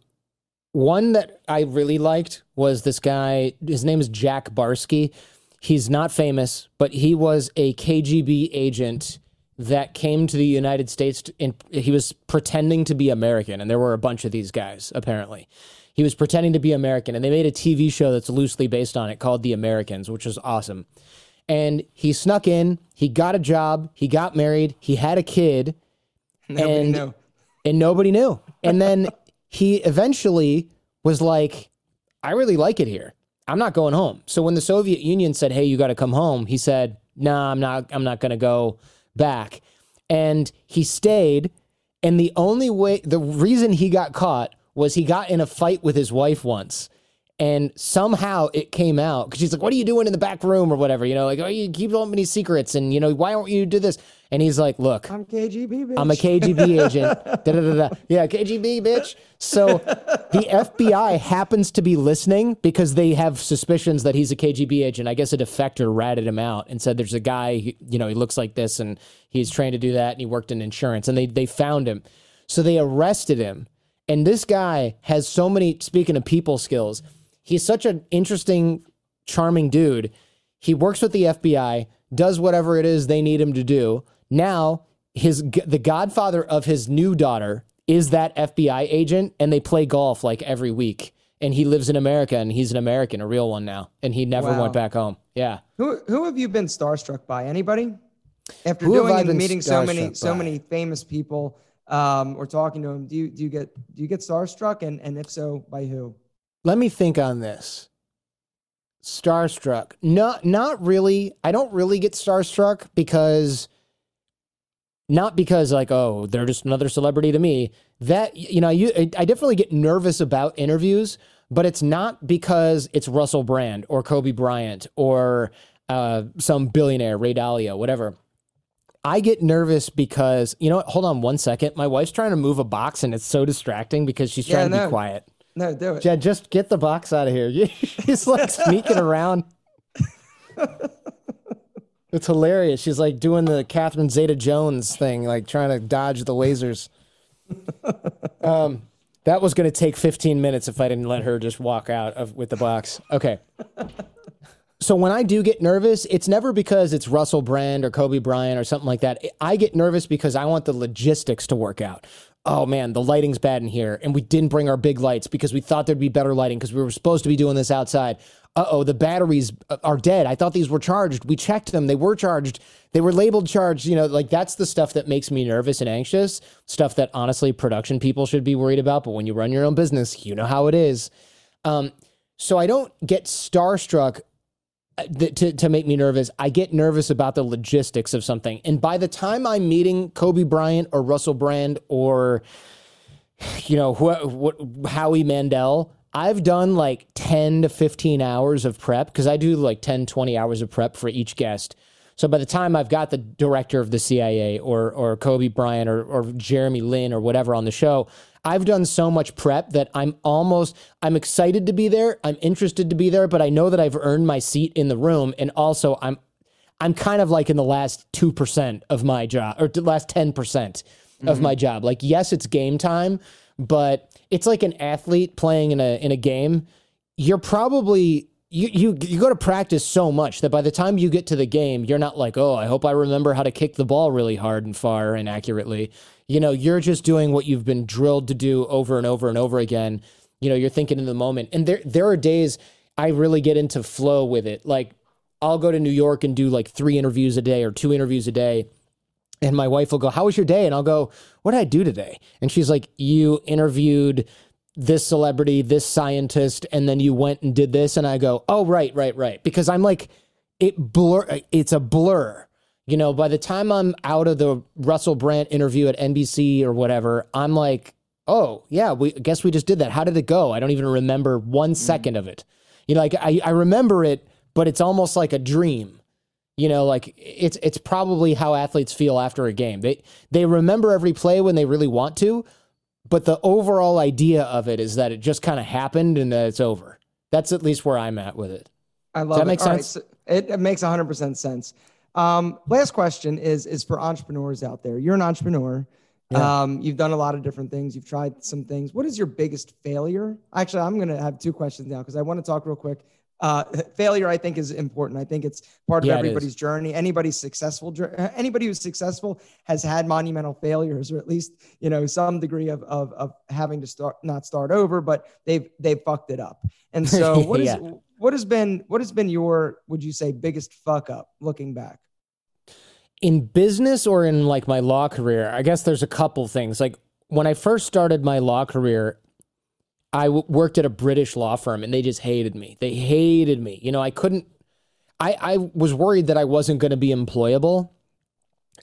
one that I really liked was this guy. His name is Jack Barsky. He's not famous, but he was a KGB agent that came to the United States and he was pretending to be American and there were a bunch of these guys apparently. He was pretending to be American and they made a TV show that's loosely based on it called The Americans, which was awesome. And he snuck in, he got a job, he got married, he had a kid nobody and knew. and nobody knew. And then he eventually was like I really like it here. I'm not going home. So when the Soviet Union said, "Hey, you got to come home," he said, "Nah, I'm not I'm not going to go." Back. And he stayed. And the only way, the reason he got caught was he got in a fight with his wife once. And somehow it came out because she's like, What are you doing in the back room or whatever? You know, like, Oh, you keep telling me secrets. And, you know, why don't you do this? And he's like, Look,
I'm KGB, bitch.
I'm a KGB agent. da, da, da, da. Yeah, KGB, bitch. So the FBI happens to be listening because they have suspicions that he's a KGB agent. I guess a defector ratted him out and said, There's a guy, you know, he looks like this and he's trained to do that and he worked in insurance. And they, they found him. So they arrested him. And this guy has so many, speaking of people skills, he's such an interesting, charming dude. He works with the FBI, does whatever it is they need him to do. Now, his the godfather of his new daughter is that FBI agent, and they play golf like every week. And he lives in America, and he's an American, a real one now, and he never wow. went back home. Yeah.
Who who have you been starstruck by? Anybody? After who doing and meeting so many by? so many famous people, um, or talking to them, do you do you get do you get starstruck, and and if so, by who?
Let me think on this. Starstruck. Not not really. I don't really get starstruck because not because like oh they're just another celebrity to me. That you know you I definitely get nervous about interviews, but it's not because it's Russell Brand or Kobe Bryant or uh, some billionaire Ray Dalio whatever. I get nervous because you know what? Hold on one second. My wife's trying to move a box and it's so distracting because she's trying yeah, to be quiet.
No, do it.
Jen, just get the box out of here. He's like sneaking around. It's hilarious. She's like doing the Catherine Zeta Jones thing, like trying to dodge the lasers. Um, that was going to take 15 minutes if I didn't let her just walk out of with the box. Okay. So when I do get nervous, it's never because it's Russell Brand or Kobe Bryant or something like that. I get nervous because I want the logistics to work out. Oh man, the lighting's bad in here, and we didn't bring our big lights because we thought there'd be better lighting because we were supposed to be doing this outside. Uh oh, the batteries are dead. I thought these were charged. We checked them; they were charged. They were labeled charged. You know, like that's the stuff that makes me nervous and anxious. Stuff that honestly production people should be worried about. But when you run your own business, you know how it is. Um, so I don't get starstruck to, to make me nervous. I get nervous about the logistics of something. And by the time I'm meeting Kobe Bryant or Russell Brand or, you know, wh- Howie Mandel, I've done like 10 to 15 hours of prep because I do like 10, 20 hours of prep for each guest. So by the time I've got the director of the CIA or or Kobe Bryant or, or Jeremy Lin or whatever on the show, I've done so much prep that I'm almost I'm excited to be there. I'm interested to be there, but I know that I've earned my seat in the room and also I'm I'm kind of like in the last 2% of my job or the last 10% of mm-hmm. my job. Like yes, it's game time, but it's like an athlete playing in a in a game. You're probably you, you you go to practice so much that by the time you get to the game, you're not like, oh, I hope I remember how to kick the ball really hard and far and accurately. You know, you're just doing what you've been drilled to do over and over and over again. You know, you're thinking in the moment. And there there are days I really get into flow with it. Like I'll go to New York and do like three interviews a day or two interviews a day. And my wife will go, How was your day? And I'll go, What did I do today? And she's like, You interviewed this celebrity, this scientist, and then you went and did this. And I go, Oh, right, right, right. Because I'm like, it blur it's a blur you know, by the time I'm out of the Russell Brand interview at NBC or whatever, I'm like, oh, yeah, we I guess we just did that. How did it go? I don't even remember one mm. second of it. You know, like I, I remember it, but it's almost like a dream. You know, like it's it's probably how athletes feel after a game. They they remember every play when they really want to, but the overall idea of it is that it just kind of happened and that it's over. That's at least where I'm at with it.
I love Does that it. make sense? Right, so it, it makes 100% sense. Um, last question is is for entrepreneurs out there. You're an entrepreneur. Yeah. Um, you've done a lot of different things. You've tried some things. What is your biggest failure? Actually, I'm going to have two questions now because I want to talk real quick. Uh, failure, I think, is important. I think it's part of yeah, everybody's journey. Anybody's successful, anybody who's successful has had monumental failures, or at least you know some degree of of, of having to start not start over, but they've they've fucked it up. And so, what yeah. is what has been what has been your would you say biggest fuck up looking back?
in business or in like my law career, I guess there's a couple things. Like when I first started my law career, I w- worked at a British law firm and they just hated me. They hated me. You know, I couldn't, I, I was worried that I wasn't going to be employable.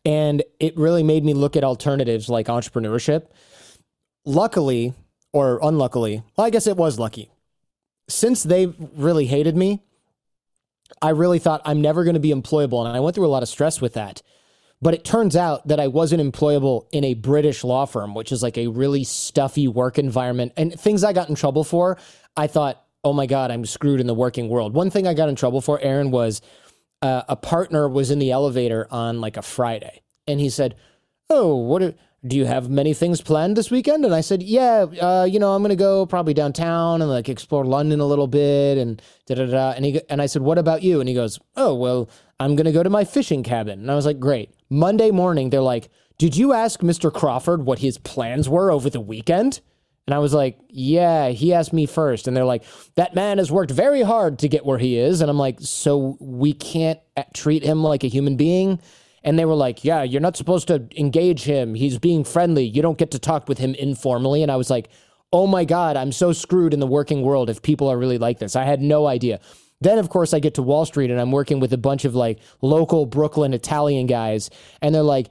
And it really made me look at alternatives like entrepreneurship. Luckily, or unluckily, well, I guess it was lucky. Since they really hated me, I really thought I'm never going to be employable. And I went through a lot of stress with that. But it turns out that I wasn't employable in a British law firm, which is like a really stuffy work environment. And things I got in trouble for, I thought, oh my God, I'm screwed in the working world. One thing I got in trouble for, Aaron, was uh, a partner was in the elevator on like a Friday. And he said, Oh, what? do you have many things planned this weekend? And I said, yeah, uh, you know, I'm going to go probably downtown and like explore London a little bit and da da da. And he and I said, what about you? And he goes, oh well, I'm going to go to my fishing cabin. And I was like, great. Monday morning, they're like, did you ask Mr. Crawford what his plans were over the weekend? And I was like, yeah, he asked me first. And they're like, that man has worked very hard to get where he is. And I'm like, so we can't uh, treat him like a human being? And they were like, Yeah, you're not supposed to engage him. He's being friendly. You don't get to talk with him informally. And I was like, Oh my God, I'm so screwed in the working world if people are really like this. I had no idea. Then, of course, I get to Wall Street and I'm working with a bunch of like local Brooklyn Italian guys. And they're like,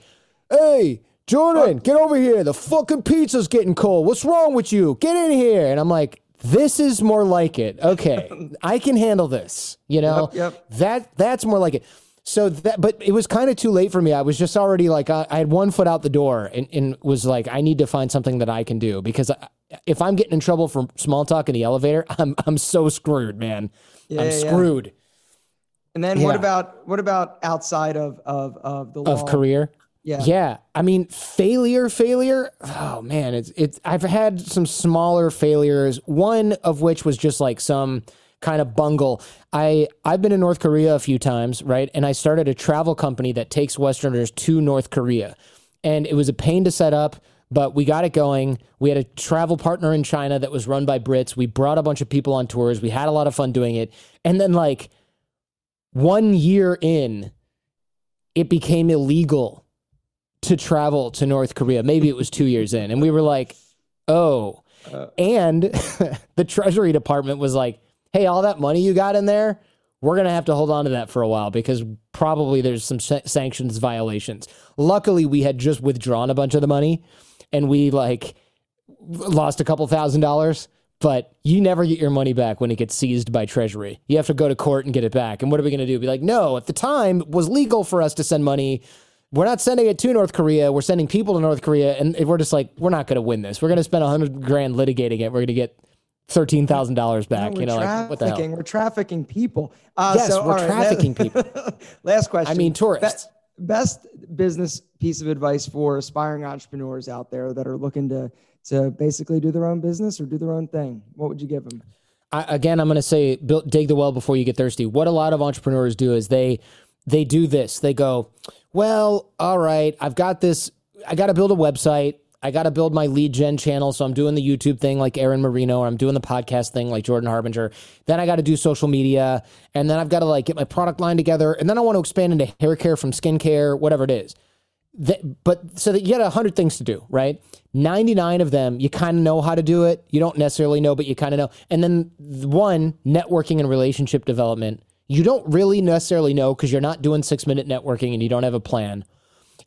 Hey, Jordan, get over here. The fucking pizza's getting cold. What's wrong with you? Get in here. And I'm like, this is more like it. Okay. I can handle this. You know?
Yep, yep.
That that's more like it. So that, but it was kind of too late for me. I was just already like, I, I had one foot out the door and, and, was like, I need to find something that I can do because I, if I'm getting in trouble for small talk in the elevator, I'm I'm so screwed, man.
Yeah,
I'm
yeah,
screwed
And then what about what about outside of of of the law?
of career.
Yeah.
Yeah. I mean, failure, failure. Oh man, it's it's I've had some smaller failures, one of which was just like some kind of bungle. I I've been in North Korea a few times, right? And I started a travel company that takes westerners to North Korea. And it was a pain to set up, but we got it going. We had a travel partner in China that was run by Brits. We brought a bunch of people on tours. We had a lot of fun doing it. And then like one year in, it became illegal to travel to North Korea. Maybe it was two years in. And we were like, oh. Uh. And the Treasury Department was like, hey, all that money you got in there, we're going to have to hold on to that for a while because probably there's some sa- sanctions violations. Luckily, we had just withdrawn a bunch of the money and we like lost a couple thousand dollars. But you never get your money back when it gets seized by Treasury. You have to go to court and get it back. And what are we going to do? Be like, no, at the time it was legal for us to send money. We're not sending it to North Korea. We're sending people to North Korea, and we're just like, we're not going to win this. We're going to spend a hundred grand litigating it. We're going to get thirteen thousand dollars back.
We're
you know, like what the hell?
trafficking. We're trafficking people. Uh,
Yes,
so,
we're
right,
trafficking people.
Last question.
I mean, tourists.
Be- best business piece of advice for aspiring entrepreneurs out there that are looking to to basically do their own business or do their own thing. What would you give them?
I, again, I'm going to say build, dig the well before you get thirsty. What a lot of entrepreneurs do is they they do this. They go, well, all right, I've got this. I got to build a website. I got to build my lead gen channel. So I'm doing the YouTube thing like Aaron Marino, or I'm doing the podcast thing like Jordan Harbinger. Then I got to do social media, and then I've got to like get my product line together, and then I want to expand into hair care from skincare, whatever it is. That, but so that you got a hundred things to do, right? 99 of them, you kind of know how to do it. You don't necessarily know, but you kind of know. And then one, networking and relationship development, you don't really necessarily know because you're not doing six minute networking and you don't have a plan.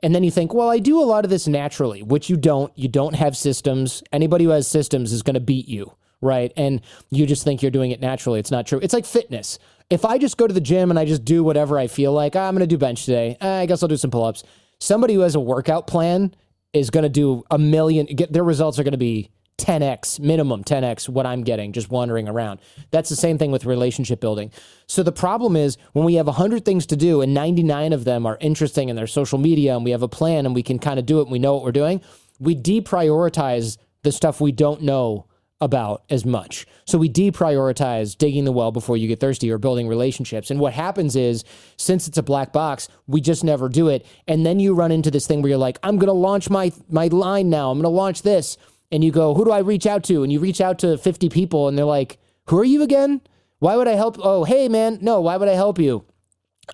And then you think, well, I do a lot of this naturally, which you don't. You don't have systems. Anybody who has systems is going to beat you, right? And you just think you're doing it naturally. It's not true. It's like fitness. If I just go to the gym and I just do whatever I feel like, "Ah, I'm going to do bench today. Ah, I guess I'll do some pull ups. Somebody who has a workout plan is going to do a million, get their results are going to be 10x, minimum 10x what I'm getting just wandering around. That's the same thing with relationship building. So the problem is when we have 100 things to do and 99 of them are interesting and they're social media and we have a plan and we can kind of do it and we know what we're doing, we deprioritize the stuff we don't know about as much. So we deprioritize digging the well before you get thirsty or building relationships. And what happens is, since it's a black box, we just never do it. And then you run into this thing where you're like, I'm going to launch my my line now. I'm going to launch this. And you go, who do I reach out to? And you reach out to 50 people and they're like, who are you again? Why would I help? Oh, hey man, no, why would I help you?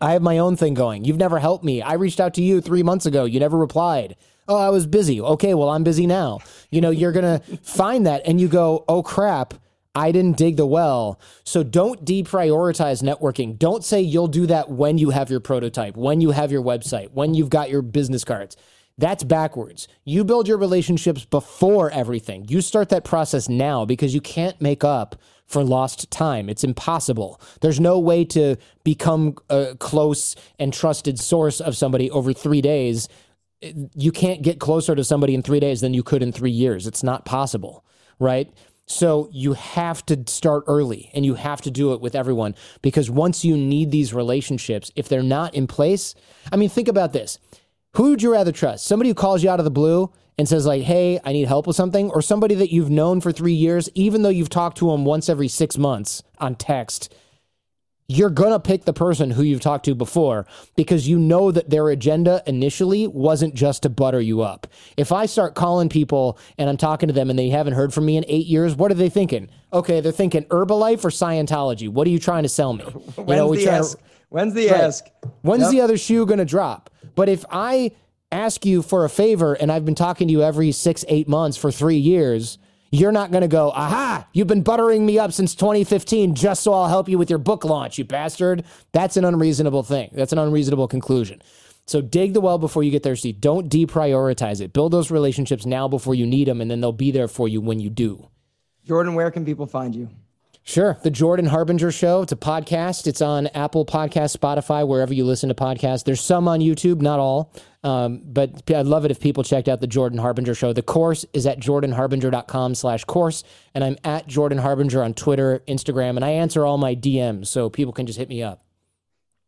I have my own thing going. You've never helped me. I reached out to you three months ago. You never replied. Oh, I was busy. Okay, well, I'm busy now. You know, you're going to find that and you go, oh crap, I didn't dig the well. So don't deprioritize networking. Don't say you'll do that when you have your prototype, when you have your website, when you've got your business cards. That's backwards. You build your relationships before everything. You start that process now because you can't make up for lost time. It's impossible. There's no way to become a close and trusted source of somebody over three days. You can't get closer to somebody in three days than you could in three years. It's not possible, right? So you have to start early and you have to do it with everyone because once you need these relationships, if they're not in place, I mean, think about this. Who would you rather trust? Somebody who calls you out of the blue and says like, "Hey, I need help with something," or somebody that you've known for 3 years even though you've talked to them once every 6 months on text? You're going to pick the person who you've talked to before because you know that their agenda initially wasn't just to butter you up. If I start calling people and I'm talking to them and they haven't heard from me in 8 years, what are they thinking? Okay, they're thinking Herbalife or Scientology. What are you trying to sell me? You
When's
we
the
try to-
ask? When's the
Right.
ask?
When's
Yep.
the other shoe going to drop? But if I ask you for a favor and I've been talking to you every six, eight months for three years, you're not going to go, aha, you've been buttering me up since 2015 just so I'll help you with your book launch, you bastard. That's an unreasonable thing. That's an unreasonable conclusion. So dig the well before you get thirsty. Don't deprioritize it. Build those relationships now before you need them, and then they'll be there for you when you do.
Jordan, where can people find you?
Sure. The Jordan Harbinger Show. It's a podcast. It's on Apple Podcast, Spotify, wherever you listen to podcasts. There's some on YouTube, not all. Um, but I'd love it if people checked out the Jordan Harbinger Show. The course is at jordanharbinger.com slash course. And I'm at Jordan Harbinger on Twitter, Instagram, and I answer all my DMs so people can just hit me up.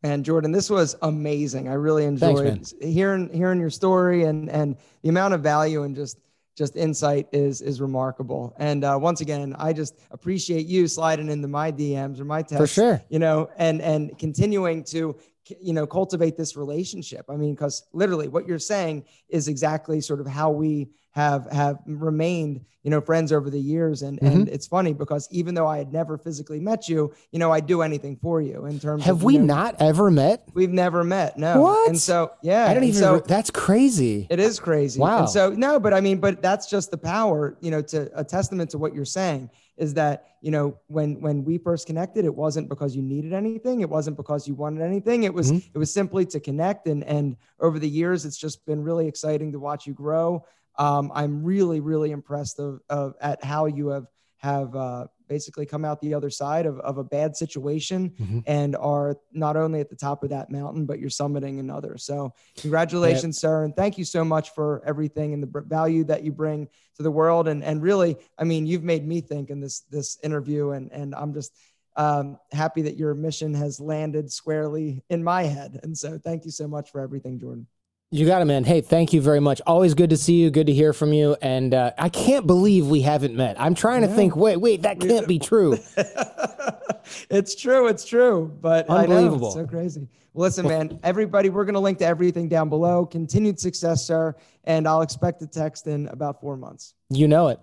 And Jordan, this was amazing. I really enjoyed Thanks, hearing hearing your story and and the amount of value and just just insight is is remarkable. And uh, once again, I just appreciate you sliding into my DMs or my texts,
for sure.
You know, and and continuing to you know cultivate this relationship. I mean, because literally, what you're saying is exactly sort of how we have have remained you know friends over the years. And mm-hmm. and it's funny because even though i had never physically met you you know i do anything for you in terms of
have
of,
we
know,
not ever met?
we've never met no.
What?
And so yeah
i don't even
so,
that's crazy.
It is crazy.
Wow.
and so no but i mean but that's just the power you know to a testament to what you're saying is that you know when when we first connected it wasn't because you needed anything. It wasn't because you wanted anything. It was mm-hmm. it was simply to connect. And and over the years it's just been really exciting to watch you grow. Um, I'm really, really impressed of, of at how you have have uh, basically come out the other side of, of a bad situation mm-hmm. and are not only at the top of that mountain, but you're summiting another. So congratulations, yep. sir. And thank you so much for everything and the value that you bring to the world. And, and really, I mean, you've made me think in this, this interview and, and I'm just um, happy that your mission has landed squarely in my head. And so thank you so much for everything, Jordan.
You got it, man. Hey, thank you very much. Always good to see you. Good to hear from you. And uh, I can't believe we haven't met. I'm trying to think. Wait, wait, that can't be true.
it's true. It's true. But
unbelievable.
so crazy. Well, listen, man. Everybody, we're going to link to everything down below. Continued success, sir. And I'll expect a text in about four months.
You know it.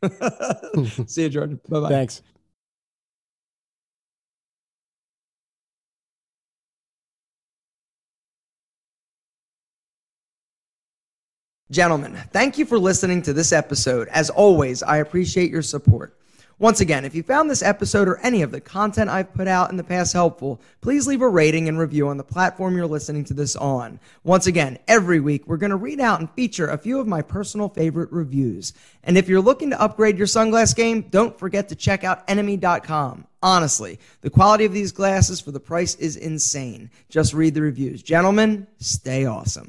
see you, Jordan. Bye bye.
Thanks.
Gentlemen, thank you for listening to this episode. As always, I appreciate your support. Once again, if you found this episode or any of the content I've put out in the past helpful, please leave a rating and review on the platform you're listening to this on. Once again, every week we're going to read out and feature a few of my personal favorite reviews. And if you're looking to upgrade your sunglass game, don't forget to check out enemy.com. Honestly, the quality of these glasses for the price is insane. Just read the reviews. Gentlemen, stay awesome.